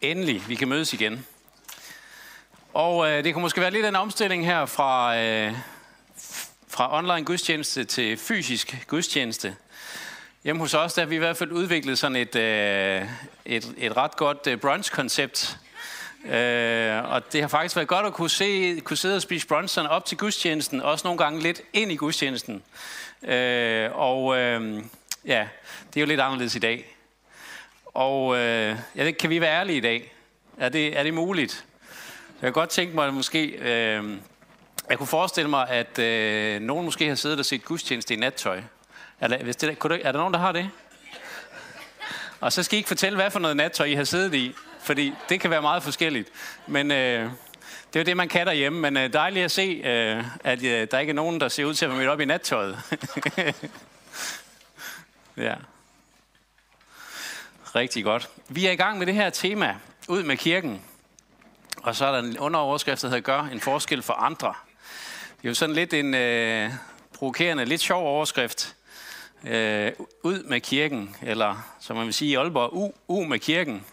Endelig, vi kan mødes igen. Og øh, det kunne måske være lidt en omstilling her fra, øh, fra online gudstjeneste til fysisk gudstjeneste. Hjemme hos os, der har vi i hvert fald udviklet sådan et, øh, et, et ret godt øh, brunch-koncept. Øh, og det har faktisk været godt at kunne, se, kunne sidde og spise brunch sådan op til gudstjenesten, også nogle gange lidt ind i gudstjenesten. Øh, og øh, ja, det er jo lidt anderledes i dag. Og øh, jeg kan vi være ærlige i dag? Er det, er det muligt? Jeg kan godt tænke mig, at måske... Øh, jeg kunne forestille mig, at øh, nogen måske har siddet og set gudstjeneste i nattøj. Er der, hvis det, kunne du, er der nogen, der har det? Og så skal I ikke fortælle, hvad for noget nattøj I har siddet i, fordi det kan være meget forskelligt. Men øh, det er jo det, man kan derhjemme. Men øh, dejligt at se, øh, at øh, der ikke er nogen, der ser ud til at være mødt op i nattøjet. ja. Rigtig godt. Vi er i gang med det her tema, ud med kirken. Og så er der en underoverskrift, der hedder Gør en forskel for andre. Det er jo sådan lidt en øh, provokerende, lidt sjov overskrift. Øh, ud med kirken, eller som man vil sige i Aalborg, u, u med kirken.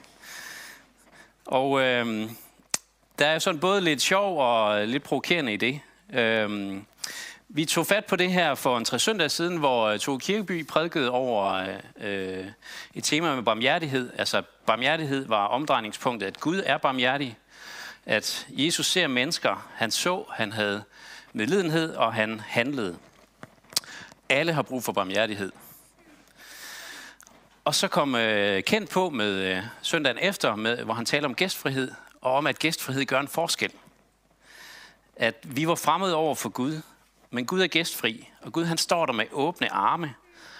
Og øh, der er sådan både lidt sjov og lidt provokerende i det. Øh, vi tog fat på det her for en tre søndag siden, hvor øh, Tog Kirkeby prædikede over øh, øh, et tema med barmhjertighed. Altså barmhjertighed var omdrejningspunktet, at Gud er barmhjertig. At Jesus ser mennesker, han så, han havde medlidenhed, og han handlede. Alle har brug for barmhjertighed. Og så kom øh, Kent på med øh, søndagen efter, med, hvor han taler om gæstfrihed, og om at gæstfrihed gør en forskel. At vi var fremmede over for Gud, men Gud er gæstfri, og Gud han står der med åbne arme.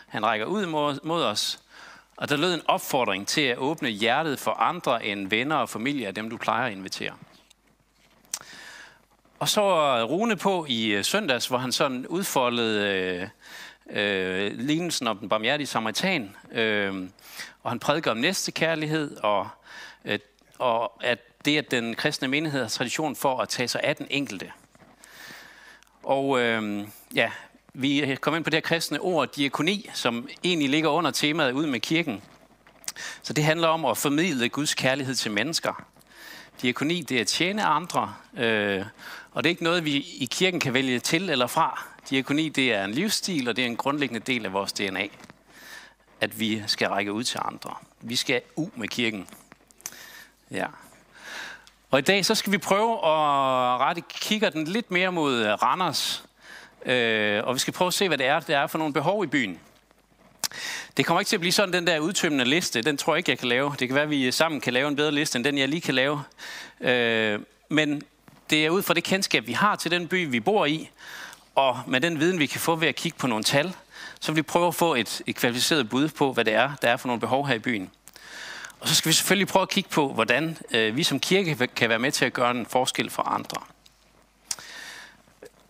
Han rækker ud mod, mod os, og der lød en opfordring til at åbne hjertet for andre end venner og familie af dem, du plejer at invitere. Og så Rune på i øh, søndags, hvor han sådan udfoldede øh, øh, lignelsen om den barmhjertige samaritan, øh, og han prædiker om næste kærlighed, og, øh, og at det, at den kristne menighed har tradition for at tage sig af den enkelte. Og øh, ja, vi kommer ind på det her kristne ord, diakoni, som egentlig ligger under temaet ud med kirken. Så det handler om at formidle Guds kærlighed til mennesker. Diakoni, det er at tjene andre, øh, og det er ikke noget, vi i kirken kan vælge til eller fra. Diakoni, det er en livsstil, og det er en grundlæggende del af vores DNA. At vi skal række ud til andre. Vi skal u med kirken. Ja. Og i dag så skal vi prøve at rette kigger den lidt mere mod øh, Randers. Øh, og vi skal prøve at se, hvad det er, der er for nogle behov i byen. Det kommer ikke til at blive sådan den der udtømmende liste. Den tror jeg ikke, jeg kan lave. Det kan være, at vi øh, sammen kan lave en bedre liste, end den, jeg lige kan lave. Øh, men det er ud fra det kendskab, vi har til den by, vi bor i, og med den viden, vi kan få ved at kigge på nogle tal, så vil vi prøve at få et, et kvalificeret bud på, hvad det er, der er for nogle behov her i byen. Og så skal vi selvfølgelig prøve at kigge på, hvordan øh, vi som kirke kan være med til at gøre en forskel for andre.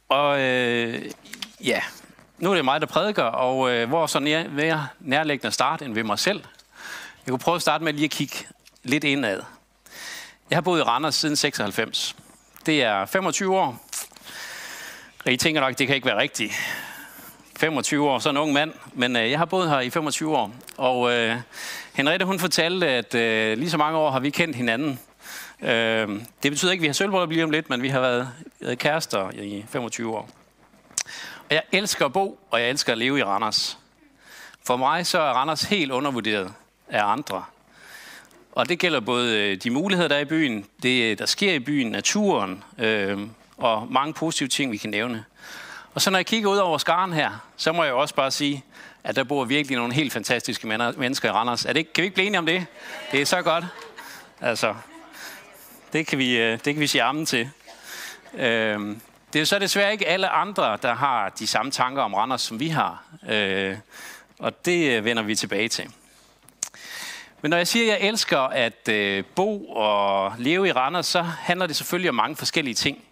Og øh, ja, nu er det mig, der prædiker, og øh, hvor så nær, mere nærlæggende at starte end ved mig selv. Jeg kunne prøve at starte med lige at kigge lidt indad. Jeg har boet i Randers siden 96. Det er 25 år. Og I tænker nok, det kan ikke være rigtigt. 25 år, så en ung mand. Men øh, jeg har boet her i 25 år. Og øh, Henriette, hun fortalte, at øh, lige så mange år har vi kendt hinanden. Øh, det betyder ikke, at vi har sølvbrød lige om lidt, men vi har været, øh, kærester i 25 år. Og jeg elsker at bo, og jeg elsker at leve i Randers. For mig så er Randers helt undervurderet af andre. Og det gælder både øh, de muligheder, der er i byen, det, der sker i byen, naturen øh, og mange positive ting, vi kan nævne. Og så når jeg kigger ud over skaren her, så må jeg også bare sige, at der bor virkelig nogle helt fantastiske mennesker i Randers. Er det, ikke, kan vi ikke blive enige om det? Det er så godt. Altså, det kan vi, øh, det kan vi sige armen til. Øh, det er så desværre ikke alle andre, der har de samme tanker om Randers, som vi har. Øh, og det øh, vender vi tilbage til. Men når jeg siger, at jeg elsker at øh, bo og leve i Randers, så handler det selvfølgelig om mange forskellige ting.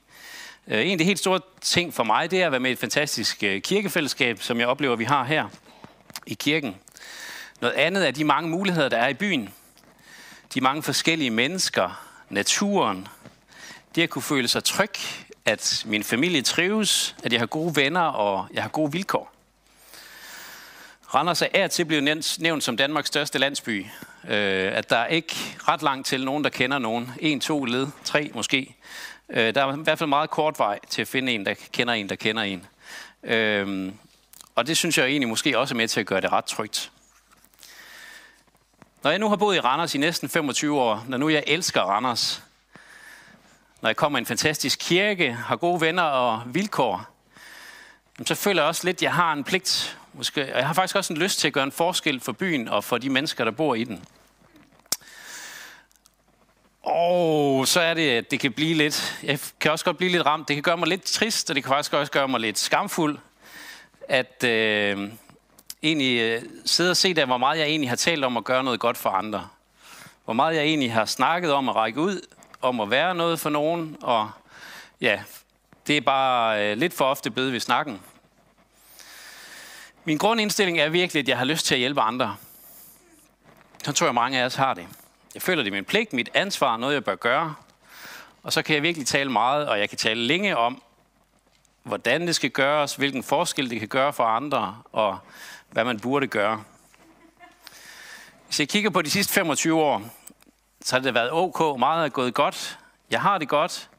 Øh, en af de helt store ting for mig, det er at være med i et fantastisk øh, kirkefællesskab, som jeg oplever, vi har her i kirken. Noget andet er de mange muligheder, der er i byen. De mange forskellige mennesker, naturen. Det at kunne føle sig tryg, at min familie trives, at jeg har gode venner og jeg har gode vilkår. Randers er af til blevet nævnt, nævnt som Danmarks største landsby. Øh, at der er ikke ret langt til nogen, der kender nogen. En, to led, tre måske. Øh, der er i hvert fald meget kort vej til at finde en, der kender en, der kender en. Øh, og det synes jeg egentlig måske også er med til at gøre det ret trygt. Når jeg nu har boet i Randers i næsten 25 år, når nu jeg elsker Randers, når jeg kommer i en fantastisk kirke, har gode venner og vilkår, så føler jeg også lidt, at jeg har en pligt. Måske, og jeg har faktisk også en lyst til at gøre en forskel for byen og for de mennesker, der bor i den. Og så er det, at det kan blive lidt, jeg kan også godt blive lidt ramt. Det kan gøre mig lidt trist, og det kan faktisk også gøre mig lidt skamfuld, at øh, egentlig øh, sidde og se der, hvor meget jeg egentlig har talt om at gøre noget godt for andre. Hvor meget jeg egentlig har snakket om at række ud, om at være noget for nogen, og ja, det er bare øh, lidt for ofte blevet ved snakken. Min grundindstilling er virkelig, at jeg har lyst til at hjælpe andre. Så tror jeg, mange af os har det. Jeg føler, det er min pligt, mit ansvar, noget jeg bør gøre. Og så kan jeg virkelig tale meget, og jeg kan tale længe om, hvordan det skal gøres, hvilken forskel det kan gøre for andre, og hvad man burde gøre. Hvis jeg kigger på de sidste 25 år, så har det været ok, meget er gået godt. Jeg har det godt.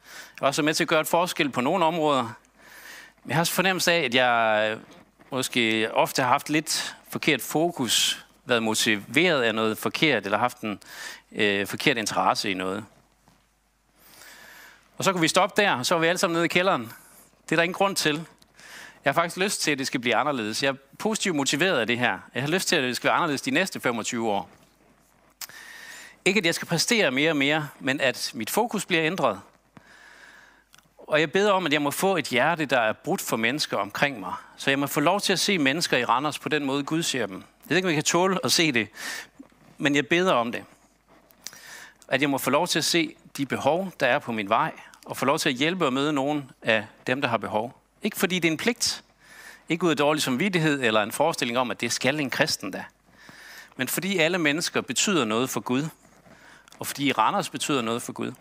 Jeg er også med til at gøre et forskel på nogle områder. Men jeg har også fornemmelse af, at jeg måske ofte har haft lidt forkert fokus, været motiveret af noget forkert, eller haft en øh, forkert interesse i noget. Og så kunne vi stoppe der, og så var vi alle sammen nede i kælderen. Det er der ingen grund til. Jeg har faktisk lyst til, at det skal blive anderledes. Jeg er positivt motiveret af det her. Jeg har lyst til, at det skal være anderledes de næste 25 år. Ikke at jeg skal præstere mere og mere, men at mit fokus bliver ændret. Og jeg beder om, at jeg må få et hjerte, der er brudt for mennesker omkring mig. Så jeg må få lov til at se mennesker i Randers på den måde, Gud ser dem. Jeg ved ikke, om jeg kan tåle at se det, men jeg beder om det. At jeg må få lov til at se de behov, der er på min vej, og få lov til at hjælpe og møde nogen af dem, der har behov. Ikke fordi det er en pligt, ikke ud af dårlig samvittighed eller en forestilling om, at det skal en kristen da. Men fordi alle mennesker betyder noget for Gud, og fordi Randers betyder noget for Gud.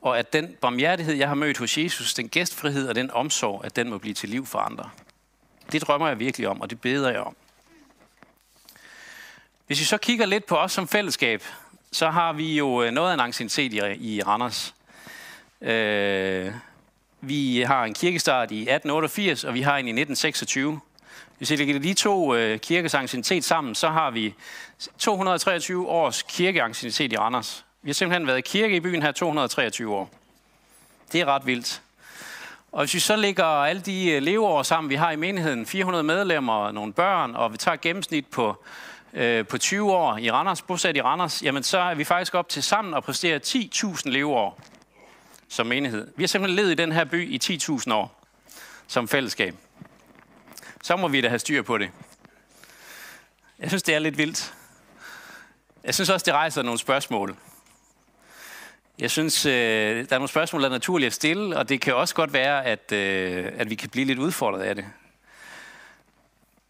Og at den barmhjertighed, jeg har mødt hos Jesus, den gæstfrihed og den omsorg, at den må blive til liv for andre. Det drømmer jeg virkelig om, og det beder jeg om. Hvis vi så kigger lidt på os som fællesskab, så har vi jo øh, noget af en anciennitet i, i Randers. Øh, vi har en kirkestart i 1888, og vi har en i 1926. Hvis vi lægger de to øh, kirkes anciennitet sammen, så har vi 223 års kirkeanciennitet i Randers. Vi har simpelthen været kirke i byen her 223 år. Det er ret vildt. Og hvis vi så lægger alle de øh, leveår sammen, vi har i menigheden, 400 medlemmer og nogle børn, og vi tager gennemsnit på, øh, på 20 år i Randers, bosat i Randers, jamen så er vi faktisk op til sammen og præstere 10.000 leveår som menighed. Vi har simpelthen levet i den her by i 10.000 år som fællesskab. Så må vi da have styr på det. Jeg synes, det er lidt vildt. Jeg synes også, det rejser nogle spørgsmål. Jeg synes, øh, der er nogle spørgsmål, der er naturligt at stille, og det kan også godt være, at, øh, at vi kan blive lidt udfordret af det.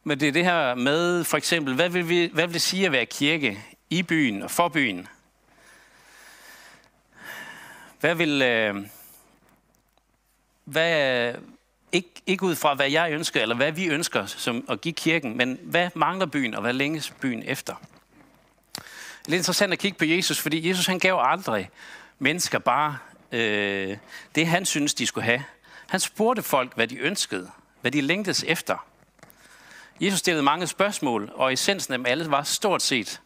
Men det er det her med, for eksempel, hvad vil, vi, hvad vil det sige at være kirke i byen og for byen? Hvad vil... Øh, hvad, ikke, ikke ud fra, hvad jeg ønsker, eller hvad vi ønsker som at give kirken, men hvad mangler byen, og hvad længes byen efter? Det er interessant at kigge på Jesus, fordi Jesus han gav aldrig mennesker bare øh, det, han synes, de skulle have. Han spurgte folk, hvad de ønskede, hvad de længtes efter. Jesus stillede mange spørgsmål, og essensen af dem alle var stort set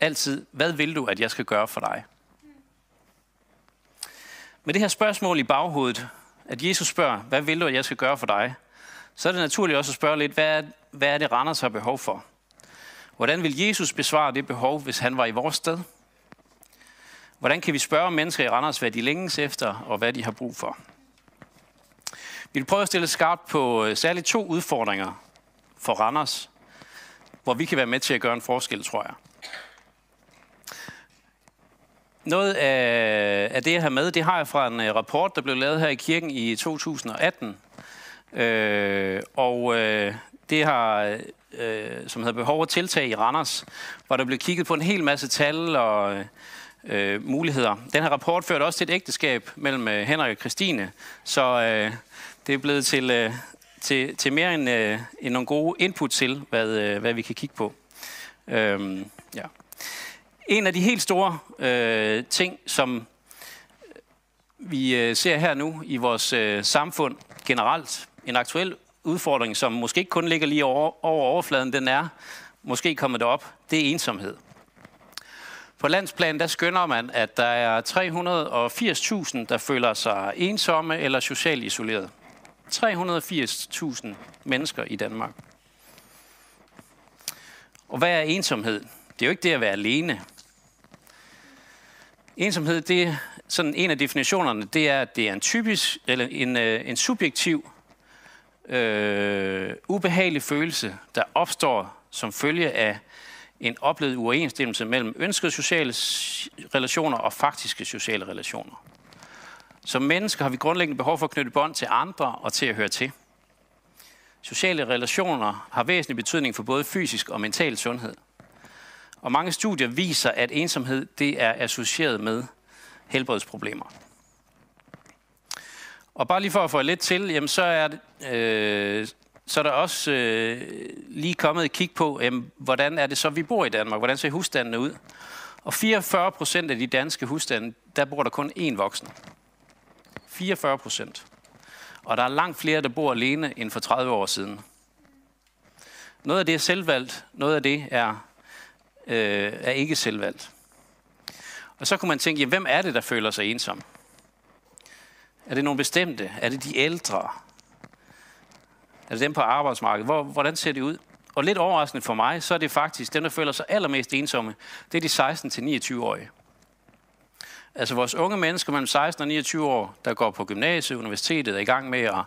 altid, hvad vil du, at jeg skal gøre for dig? Med det her spørgsmål i baghovedet, at Jesus spørger, hvad vil du, at jeg skal gøre for dig? Så er det naturligt også at spørge lidt, hvad er, hvad er det, Randers har behov for? Hvordan vil Jesus besvare det behov, hvis han var i vores sted? Hvordan kan vi spørge mennesker i Randers, hvad de længes efter, og hvad de har brug for? Vi vil prøve at stille skarpt på øh, særligt to udfordringer for Randers, hvor vi kan være med til at gøre en forskel, tror jeg. Noget af, af det, jeg har med, det har jeg fra en øh, rapport, der blev lavet her i kirken i 2018. Øh, og øh, det har, øh, som hedder Behov og Tiltag i Randers, hvor der blev kigget på en hel masse tal og øh, øh, muligheder. Den her rapport førte også til et ægteskab mellem øh, Henrik og Christine, så øh, det er blevet til øh, til, til mere end, øh, end nogle gode input til, hvad, øh, hvad vi kan kigge på. Øh, ja. En af de helt store øh, ting, som øh, vi øh, ser her nu i vores øh, samfund generelt, en aktuel udfordring, som måske ikke kun ligger lige over, over overfladen, den er måske kommet op, det er ensomhed. På landsplan der skønner man, at der er 380.000, der føler sig ensomme eller socialt isoleret. 380.000 mennesker i Danmark. Og hvad er ensomhed? Det er jo ikke det at være alene. Ensomhed, det er sådan en af definitionerne, det er, at det er en typisk, eller en, øh, en subjektiv, øh, ubehagelig følelse, der opstår som følge af en oplevet uoverensstemmelse mellem ønskede sociale relationer og faktiske sociale relationer. Som mennesker har vi grundlæggende behov for at knytte bånd til andre og til at høre til. Sociale relationer har væsentlig betydning for både fysisk og mental sundhed. Og mange studier viser, at ensomhed det er associeret med helbredsproblemer. Og bare lige for at få lidt til, jamen så er det, øh, så er der også øh, lige kommet et kig på, jamen, hvordan er det så, vi bor i Danmark? Hvordan ser husstandene ud? Og 44 procent af de danske husstande, der bor der kun én voksen. 44 procent. Og der er langt flere, der bor alene end for 30 år siden. Noget af det er selvvalgt, noget af det er, øh, er ikke selvvalgt. Og så kunne man tænke, jamen, hvem er det, der føler sig ensom? Er det nogle bestemte? Er det de ældre? Er dem på arbejdsmarkedet? Hvor, hvordan ser det ud? Og lidt overraskende for mig, så er det faktisk dem, der føler sig allermest ensomme, det er de 16-29-årige. Altså vores unge mennesker mellem 16 og 29 år, der går på gymnasiet, universitetet, er i gang med at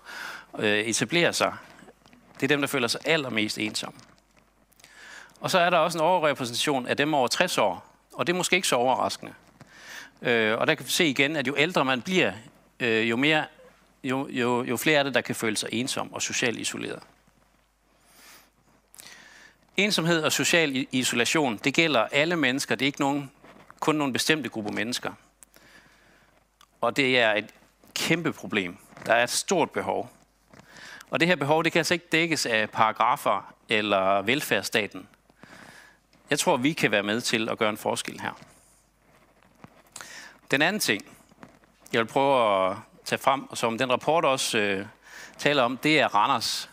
øh, etablere sig. Det er dem, der føler sig allermest ensomme. Og så er der også en overrepræsentation af dem over 60 år, og det er måske ikke så overraskende. Øh, og der kan vi se igen, at jo ældre man bliver, øh, jo, mere, jo, jo, jo flere er det, der kan føle sig ensom og socialt isoleret. Ensomhed og social isolation, det gælder alle mennesker. Det er ikke nogen, kun nogle bestemte grupper mennesker. Og det er et kæmpe problem. Der er et stort behov. Og det her behov, det kan altså ikke dækkes af paragrafer eller velfærdsstaten. Jeg tror, vi kan være med til at gøre en forskel her. Den anden ting, jeg vil prøve at tage frem, og som den rapport også øh, taler om, det er Randers.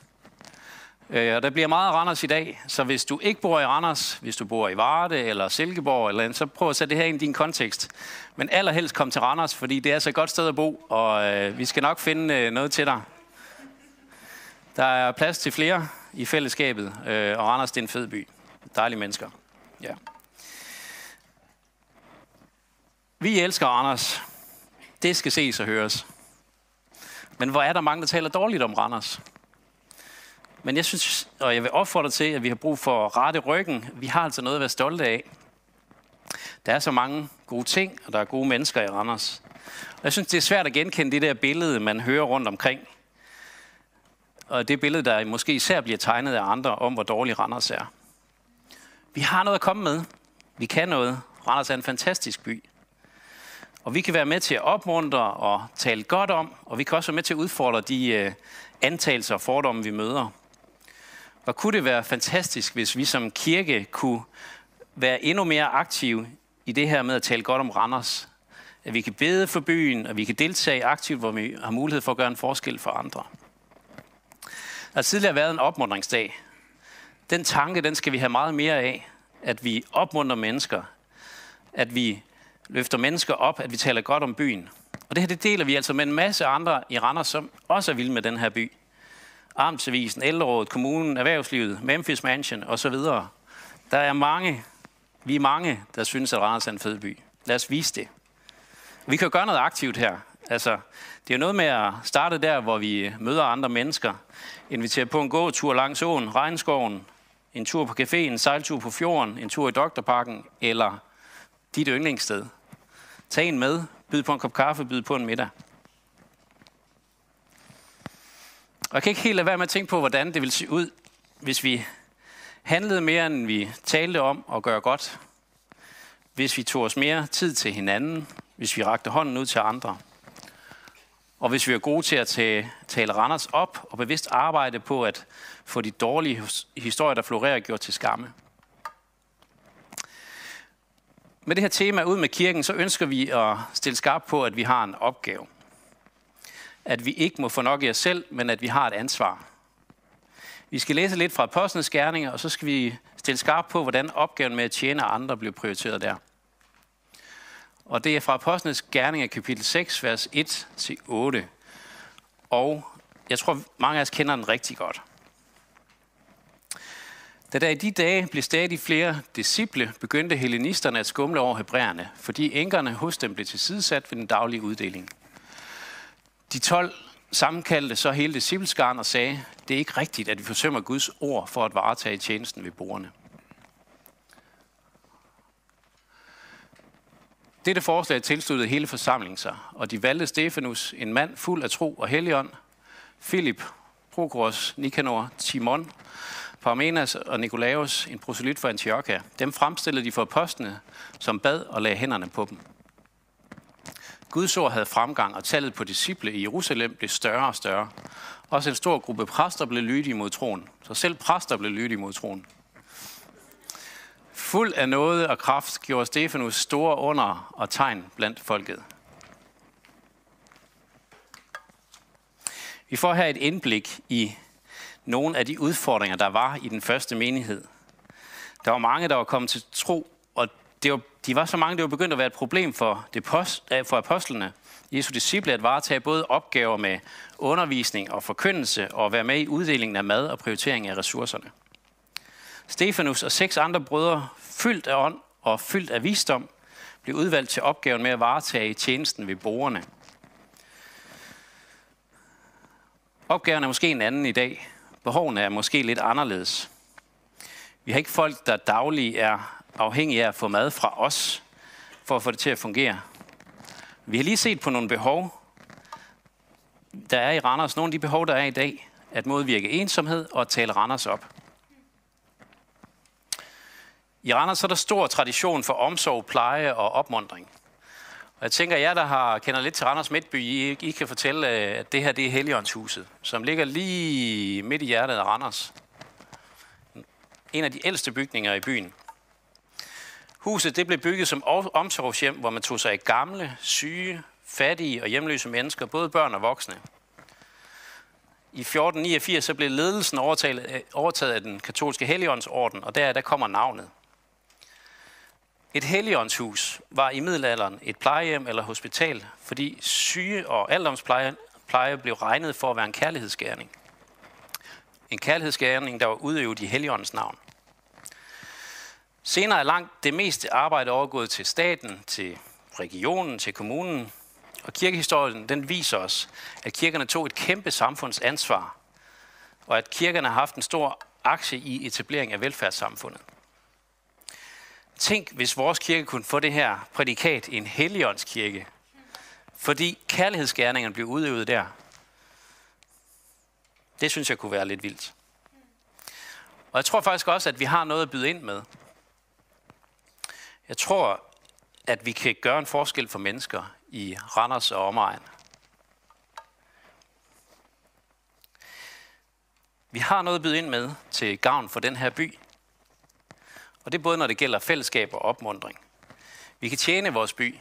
Øh, og der bliver meget Randers i dag, så hvis du ikke bor i Randers, hvis du bor i Varde eller Silkeborg, eller andet, så prøv at sætte det her ind i din kontekst. Men allerhelst kom til Randers, fordi det er så et godt sted at bo, og øh, vi skal nok finde øh, noget til dig. Der er plads til flere i fællesskabet, øh, og Randers det er en fed by. Dejlige mennesker. Ja. Vi elsker Randers. Det skal ses og høres. Men hvor er der mange, der taler dårligt om Randers? Men jeg synes, og jeg vil opfordre til, at vi har brug for at rette ryggen. Vi har altså noget at være stolte af. Der er så mange gode ting, og der er gode mennesker i Randers. Og jeg synes, det er svært at genkende det der billede, man hører rundt omkring. Og det billede, der måske især bliver tegnet af andre om, hvor dårlig Randers er. Vi har noget at komme med. Vi kan noget. Randers er en fantastisk by. Og vi kan være med til at opmuntre og tale godt om, og vi kan også være med til at udfordre de øh, antagelser og fordomme, vi møder. Og kunne det være fantastisk, hvis vi som kirke kunne være endnu mere aktive i det her med at tale godt om Randers. At vi kan bede for byen, og vi kan deltage aktivt, hvor vi har mulighed for at gøre en forskel for andre. Der har tidligere været en opmuntringsdag. Den tanke, den skal vi have meget mere af. At vi opmuntrer mennesker. At vi løfter mennesker op, at vi taler godt om byen. Og det her det deler vi altså med en masse andre i Randers, som også er vilde med den her by. Amtsavisen, Ældrerådet, kommunen, erhvervslivet, Memphis Mansion osv. Der er mange, vi er mange, der synes, at Randers er en fed by. Lad os vise det. Vi kan jo gøre noget aktivt her. Altså, det er jo noget med at starte der, hvor vi møder andre mennesker. Inviterer på en gåtur langs åen, regnskoven, en tur på caféen, en sejltur på fjorden, en tur i Doktorparken, eller dit yndlingssted. Tag en med, byd på en kop kaffe, byd på en middag. Og jeg kan ikke helt lade være med at tænke på, hvordan det ville se ud, hvis vi handlede mere, end vi talte om og gøre godt. Hvis vi tog os mere tid til hinanden. Hvis vi rakte hånden ud til andre. Og hvis vi er gode til at tale Randers op og bevidst arbejde på at få de dårlige historier, der florerer, gjort til skamme. Med det her tema ud med kirken, så ønsker vi at stille skarp på, at vi har en opgave. At vi ikke må få nok i os selv, men at vi har et ansvar. Vi skal læse lidt fra Apostlenes Gerninger, og så skal vi stille skarp på, hvordan opgaven med at tjene andre bliver prioriteret der. Og det er fra Apostlenes Gerninger, kapitel 6, vers 1-8. Og jeg tror, mange af os kender den rigtig godt. Da der i de dage blev stadig flere disciple, begyndte hellenisterne at skumle over hebræerne, fordi enkerne hos dem blev tilsidesat ved den daglige uddeling. De 12 sammenkaldte så hele discipleskaren og sagde, det er ikke rigtigt, at vi forsømmer Guds ord for at varetage tjenesten ved bordene. Dette forslag tilsluttede hele forsamlingen sig, og de valgte Stefanus, en mand fuld af tro og helligånd, Philip, Prokoros, Nikanor, Timon, Parmenas og Nikolaus, en proselyt for Antiochia. Dem fremstillede de for apostlene, som bad og lagde hænderne på dem. Guds ord havde fremgang, og tallet på disciple i Jerusalem blev større og større. Også en stor gruppe præster blev lydige mod troen. Så selv præster blev lydige mod troen. Fuld af noget og kraft gjorde Stefanus store under og tegn blandt folket. Vi får her et indblik i nogle af de udfordringer, der var i den første menighed. Der var mange, der var kommet til tro, og det var, de var så mange, det var begyndt at være et problem for, det post, for apostlene, Jesu disciple, at varetage både opgaver med undervisning og forkyndelse, og være med i uddelingen af mad og prioritering af ressourcerne. Stefanus og seks andre brødre, fyldt af ånd og fyldt af visdom, blev udvalgt til opgaven med at varetage tjenesten ved borgerne. Opgaven er måske en anden i dag. Behovene er måske lidt anderledes. Vi har ikke folk, der dagligt er afhængige af at få mad fra os, for at få det til at fungere. Vi har lige set på nogle behov, der er i Randers. Nogle af de behov, der er i dag, at modvirke ensomhed og at tale Randers op. I Randers er der stor tradition for omsorg, pleje og opmundring. Og jeg tænker, at jer, der har, kender lidt til Randers Midtby, I, I kan fortælle, øh, at det her det er Helligåndshuset, som ligger lige midt i hjertet af Randers. En af de ældste bygninger i byen. Huset det blev bygget som omsorgshjem, hvor man tog sig af gamle, syge, fattige og hjemløse mennesker, både børn og voksne. I 1489 så blev ledelsen overtaget, øh, overtaget af den katolske helligåndsorden, og der, der kommer navnet. Et helligåndshus var i middelalderen et plejehjem eller hospital, fordi syge og alderdomspleje pleje blev regnet for at være en kærlighedsgærning. En kærlighedsgærning, der var udøvet i helligåndens navn. Senere er langt det meste arbejde overgået til staten, til regionen, til kommunen. Og kirkehistorien den viser os, at kirkerne tog et kæmpe samfundsansvar, og at kirkerne har haft en stor aktie i etablering af velfærdssamfundet. Tænk, hvis vores kirke kunne få det her prædikat i en helligåndskirke, fordi kærlighedsgerningerne bliver udøvet der. Det synes jeg kunne være lidt vildt. Og jeg tror faktisk også, at vi har noget at byde ind med. Jeg tror, at vi kan gøre en forskel for mennesker i Randers og omegn. Vi har noget at byde ind med til gavn for den her by. Og det er både, når det gælder fællesskab og opmundring. Vi kan tjene vores by.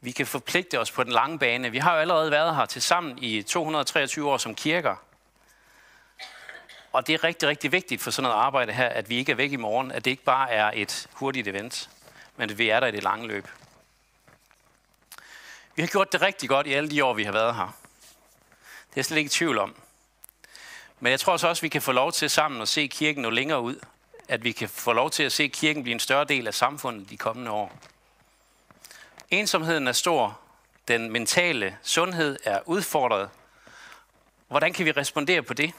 Vi kan forpligte os på den lange bane. Vi har jo allerede været her til sammen i 223 år som kirker. Og det er rigtig, rigtig vigtigt for sådan noget arbejde her, at vi ikke er væk i morgen, at det ikke bare er et hurtigt event, men at vi er der i det lange løb. Vi har gjort det rigtig godt i alle de år, vi har været her. Det er jeg slet ikke i tvivl om. Men jeg tror også, at vi kan få lov til sammen at se kirken nå længere ud at vi kan få lov til at se kirken blive en større del af samfundet de kommende år. Ensomheden er stor. Den mentale sundhed er udfordret. Hvordan kan vi respondere på det?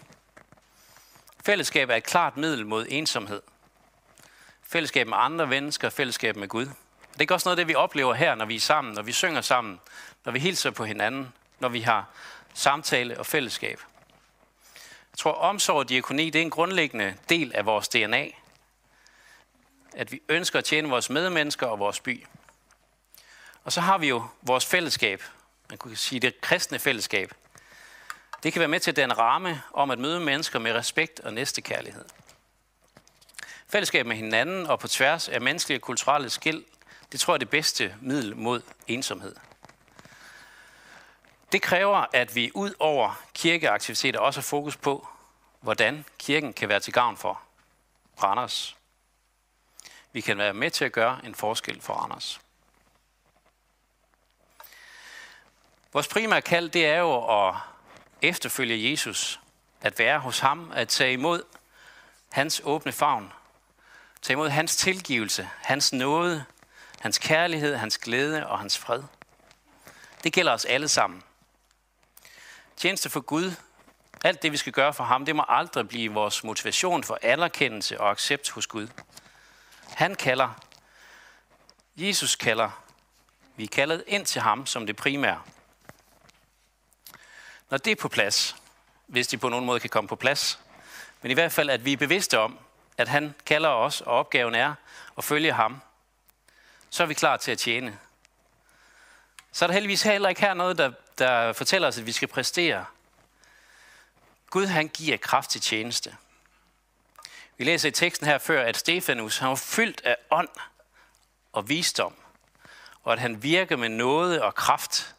Fællesskab er et klart middel mod ensomhed. Fællesskab med andre mennesker, fællesskab med Gud. Det er også noget af det, vi oplever her, når vi er sammen, når vi synger sammen, når vi hilser på hinanden, når vi har samtale og fællesskab. Jeg tror, omsorg og diakoni det er en grundlæggende del af vores DNA at vi ønsker at tjene vores medmennesker og vores by. Og så har vi jo vores fællesskab, man kunne sige det kristne fællesskab, det kan være med til den ramme om at møde mennesker med respekt og næstekærlighed. Fællesskab med hinanden og på tværs af menneskelige og kulturelle skil, det tror jeg er det bedste middel mod ensomhed. Det kræver, at vi ud over kirkeaktiviteter også har fokus på, hvordan kirken kan være til gavn for Randers. Vi kan være med til at gøre en forskel for Anders. Vores primære kald, det er jo at efterfølge Jesus. At være hos ham, at tage imod hans åbne favn. Tage imod hans tilgivelse, hans nåde, hans kærlighed, hans glæde og hans fred. Det gælder os alle sammen. Tjeneste for Gud, alt det vi skal gøre for ham, det må aldrig blive vores motivation for anerkendelse og accept hos Gud. Han kalder, Jesus kalder, vi er kaldet ind til ham som det primære. Når det er på plads, hvis de på nogen måde kan komme på plads, men i hvert fald, at vi er bevidste om, at han kalder os, og opgaven er at følge ham, så er vi klar til at tjene. Så er der heldigvis heller ikke her noget, der, der fortæller os, at vi skal præstere. Gud han giver kraft til tjeneste. Vi læser i teksten her før, at Stefanus han var fyldt af ånd og visdom, og at han virker med noget og kraft.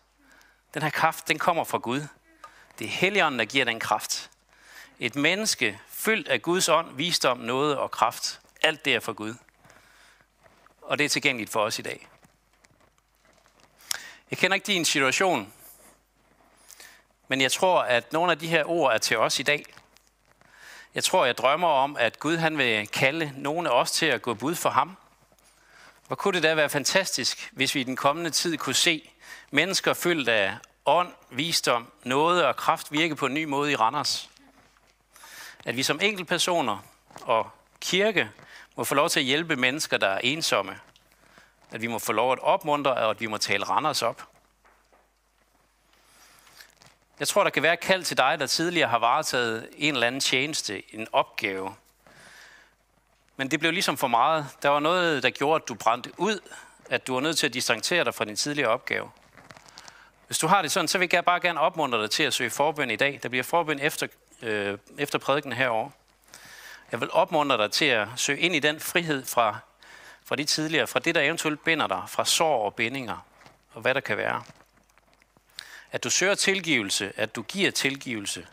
Den her kraft, den kommer fra Gud. Det er Helligånden, der giver den kraft. Et menneske fyldt af Guds ånd, visdom, noget og kraft. Alt det er fra Gud. Og det er tilgængeligt for os i dag. Jeg kender ikke din situation, men jeg tror, at nogle af de her ord er til os i dag. Jeg tror, jeg drømmer om, at Gud han vil kalde nogle af os til at gå bud for ham. Hvor kunne det da være fantastisk, hvis vi i den kommende tid kunne se mennesker fyldt af ånd, visdom, nåde og kraft virke på en ny måde i Randers. At vi som enkeltpersoner og kirke må få lov til at hjælpe mennesker, der er ensomme. At vi må få lov at opmuntre, og at vi må tale Randers op. Jeg tror, der kan være kald til dig, der tidligere har varetaget en eller anden tjeneste, en opgave. Men det blev ligesom for meget. Der var noget, der gjorde, at du brændte ud, at du var nødt til at distancere dig fra din tidligere opgave. Hvis du har det sådan, så vil jeg bare gerne opmuntre dig til at søge forbøn i dag. Der bliver forbøn efter, øh, efter prædiken herovre. Jeg vil opmuntre dig til at søge ind i den frihed fra, fra de tidligere, fra det, der eventuelt binder dig, fra sår og bindinger, og hvad der kan være. At du søger tilgivelse, at du giver tilgivelse,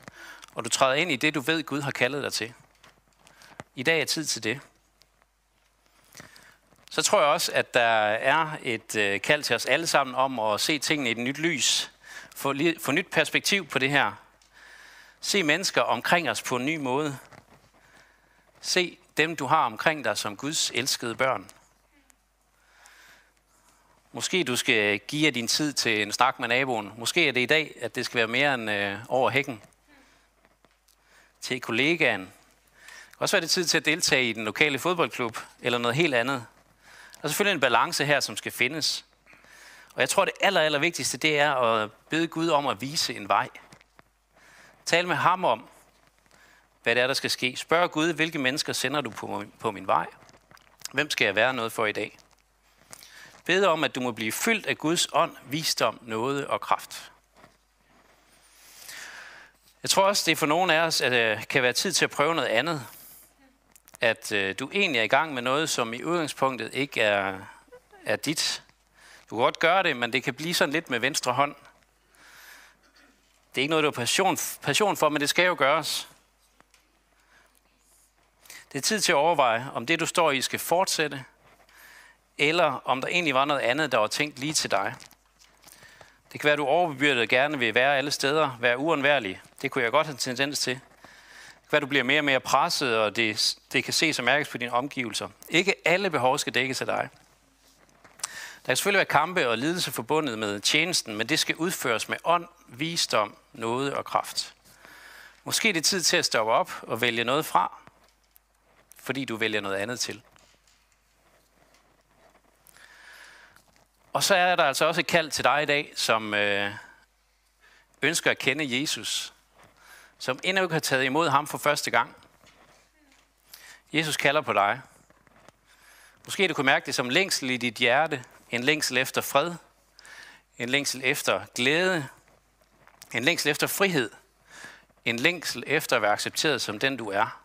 og du træder ind i det, du ved, Gud har kaldet dig til. I dag er tid til det. Så tror jeg også, at der er et øh, kald til os alle sammen om at se tingene i et nyt lys. Få, få nyt perspektiv på det her. Se mennesker omkring os på en ny måde. Se dem, du har omkring dig som Guds elskede børn. Måske du skal give din tid til en snak med naboen. Måske er det i dag, at det skal være mere end øh, over hækken. Til kollegaen. Det kan også være det tid til at deltage i den lokale fodboldklub, eller noget helt andet. Der er selvfølgelig en balance her, som skal findes. Og jeg tror, det aller, aller vigtigste, det er at bede Gud om at vise en vej. Tal med ham om, hvad det er, der skal ske. Spørg Gud, hvilke mennesker sender du på, på min vej? Hvem skal jeg være noget for i dag? Bed om, at du må blive fyldt af Guds ånd, visdom, noget og kraft. Jeg tror også, det for nogle af os at det kan være tid til at prøve noget andet at øh, du egentlig er i gang med noget, som i udgangspunktet ikke er, er dit. Du kan godt gøre det, men det kan blive sådan lidt med venstre hånd. Det er ikke noget, du har passion, passion for, men det skal jo gøres. Det er tid til at overveje, om det, du står i, skal fortsætte, eller om der egentlig var noget andet, der var tænkt lige til dig. Det kan være, at du overbebyrdet gerne vil være alle steder, være uundværlig. Det kunne jeg godt have tendens til Det kan være, at du bliver mere og mere presset, og det, det kan ses og mærkes på dine omgivelser. Ikke alle behov skal dækkes af dig. Der kan selvfølgelig være kampe og lidelse forbundet med tjenesten, men det skal udføres med ånd, visdom, noget og kraft. Måske er det tid til at stoppe op og vælge noget fra, fordi du vælger noget andet til. Og så er der altså også et kald til dig i dag, som øh, ønsker at kende Jesus som endnu ikke har taget imod ham for første gang. Jesus kalder på dig. Måske du kunne mærke det som længsel i dit hjerte, en længsel efter fred, en længsel efter glæde, en længsel efter frihed, en længsel efter at være accepteret som den du er.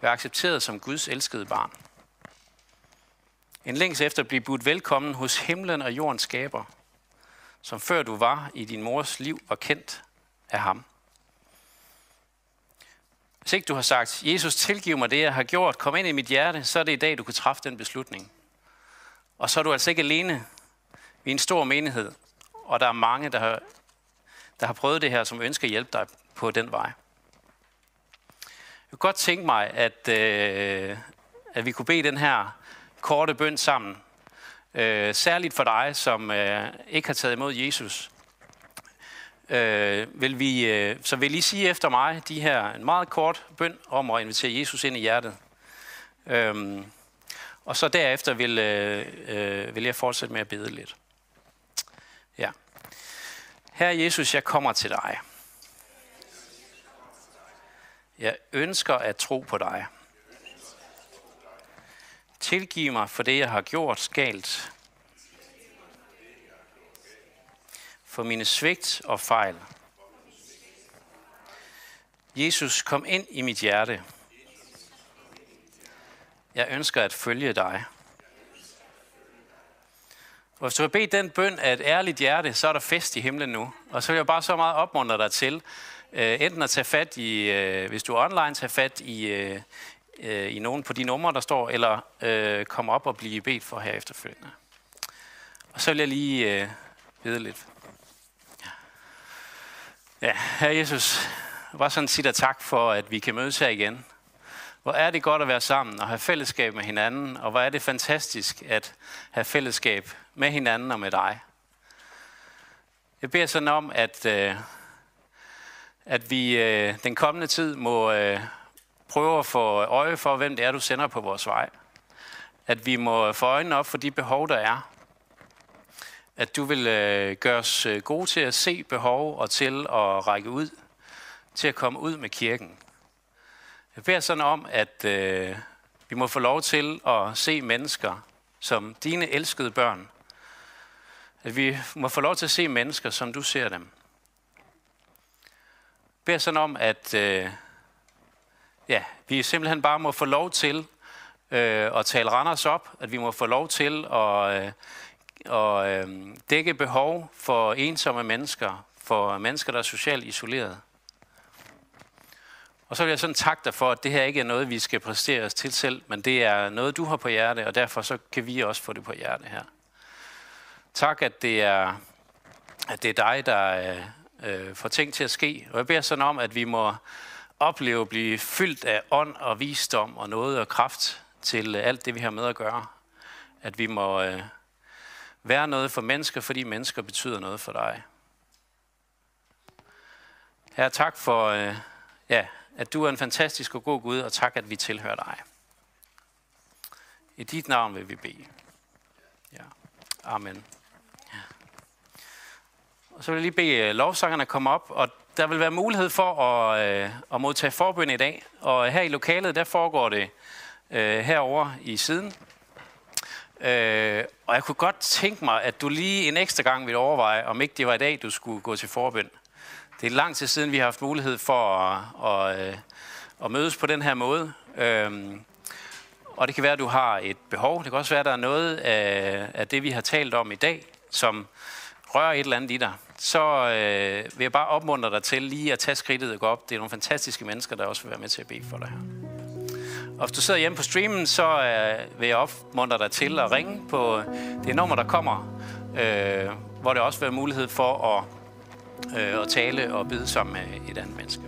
Være accepteret som Guds elskede barn. En længs efter at blive budt velkommen hos himlen og jordens skaber, som før du var i din mors liv var kendt af ham. Hvis ikke du har sagt, Jesus tilgiv mig det, jeg har gjort, kom ind i mit hjerte, så er det i dag, du kan træffe den beslutning. Og så er du altså ikke alene. Vi er en stor menighed, og der er mange, der har, der har prøvet det her, som ønsker at hjælpe dig på den vej. Jeg kunne godt tænke mig, at, øh, at vi kunne bede den her korte bøn sammen. Øh, særligt for dig, som øh, ikke har taget imod Jesus. Øh, vil vi, øh, så vil I sige efter mig de her en meget kort bøn om at invitere Jesus ind i hjertet. Øh, og så derefter vil, øh, øh, vil jeg fortsætte med at bede lidt. Ja. Herre Jesus, jeg kommer til dig. Jeg ønsker at tro på dig. Tilgiv mig for det, jeg har gjort galt. For mine svigt og fejl. Jesus, kom ind i mit hjerte. Jeg ønsker at følge dig. Og hvis du vil bede den bøn af et ærligt hjerte, så er der fest i himlen nu. Og så vil jeg bare så meget opmuntre dig til, øh, enten at tage fat i, øh, hvis du er online, tage fat i, øh, Øh, i nogen på de numre, der står, eller øh, komme op og blive bedt for her efterfølgende. Og så vil jeg lige øh, vide lidt. Ja, herre Jesus, bare sådan sige dig tak for, at vi kan mødes her igen. Hvor er det godt at være sammen og have fællesskab med hinanden, og hvor er det fantastisk at have fællesskab med hinanden og med dig. Jeg beder sådan om, at, øh, at vi øh, den kommende tid må øh, prøve at få øje for, hvem det er, du sender på vores vej. At vi må få øjnene op for de behov, der er. At du vil øh, gøre os øh, gode til at se behov og til at række ud, til at komme ud med kirken. Jeg beder sådan om, at øh, vi må få lov til at se mennesker som dine elskede børn. At vi må få lov til at se mennesker, som du ser dem. Jeg beder sådan om, at øh, ja, vi simpelthen bare må få lov til øh, at tale Randers op, at vi må få lov til at, øh, og, øh, dække behov for ensomme mennesker, for mennesker, der er socialt isoleret. Og så vil jeg sådan takke dig for, at det her ikke er noget, vi skal præstere os til selv, men det er noget, du har på hjerte, og derfor så kan vi også få det på hjerte her. Tak, at det er, at det er dig, der øh, øh får ting til at ske. Og jeg beder sådan om, at vi må opleve at blive fyldt af ånd og visdom og noget og kraft til øh, alt det, vi har med at gøre. At vi må øh, være noget for mennesker, fordi mennesker betyder noget for dig. Herre, tak for, øh, ja, at du er en fantastisk og god Gud, og tak, at vi tilhører dig. I dit navn vil vi bede. Ja. Amen. Ja. Og så vil jeg lige bede øh, lovsangerne komme op, og der vil være mulighed for at, øh, at modtage forbøn i dag. Og her i lokalet, der foregår det øh, herover i siden. Øh, og jeg kunne godt tænke mig, at du lige en ekstra gang ville overveje, om ikke det var i dag, du skulle gå til forbøn. Det er lang tid siden, vi har haft mulighed for at, at, at, at mødes på den her måde. Øhm, og det kan være, at du har et behov. Det kan også være, at der er noget af, af det, vi har talt om i dag, som rører et eller andet i dig. Så øh, vil jeg bare opmuntre dig til lige at tage skridtet og gå op. Det er nogle fantastiske mennesker, der også vil være med til at bede for dig her. Og hvis du sidder hjemme på streamen, så øh, vil jeg opmuntre dig til at ringe på øh, det nummer, der kommer, øh, hvor der også vil være mulighed for at øh, og tale og bede sammen med et andet menneske.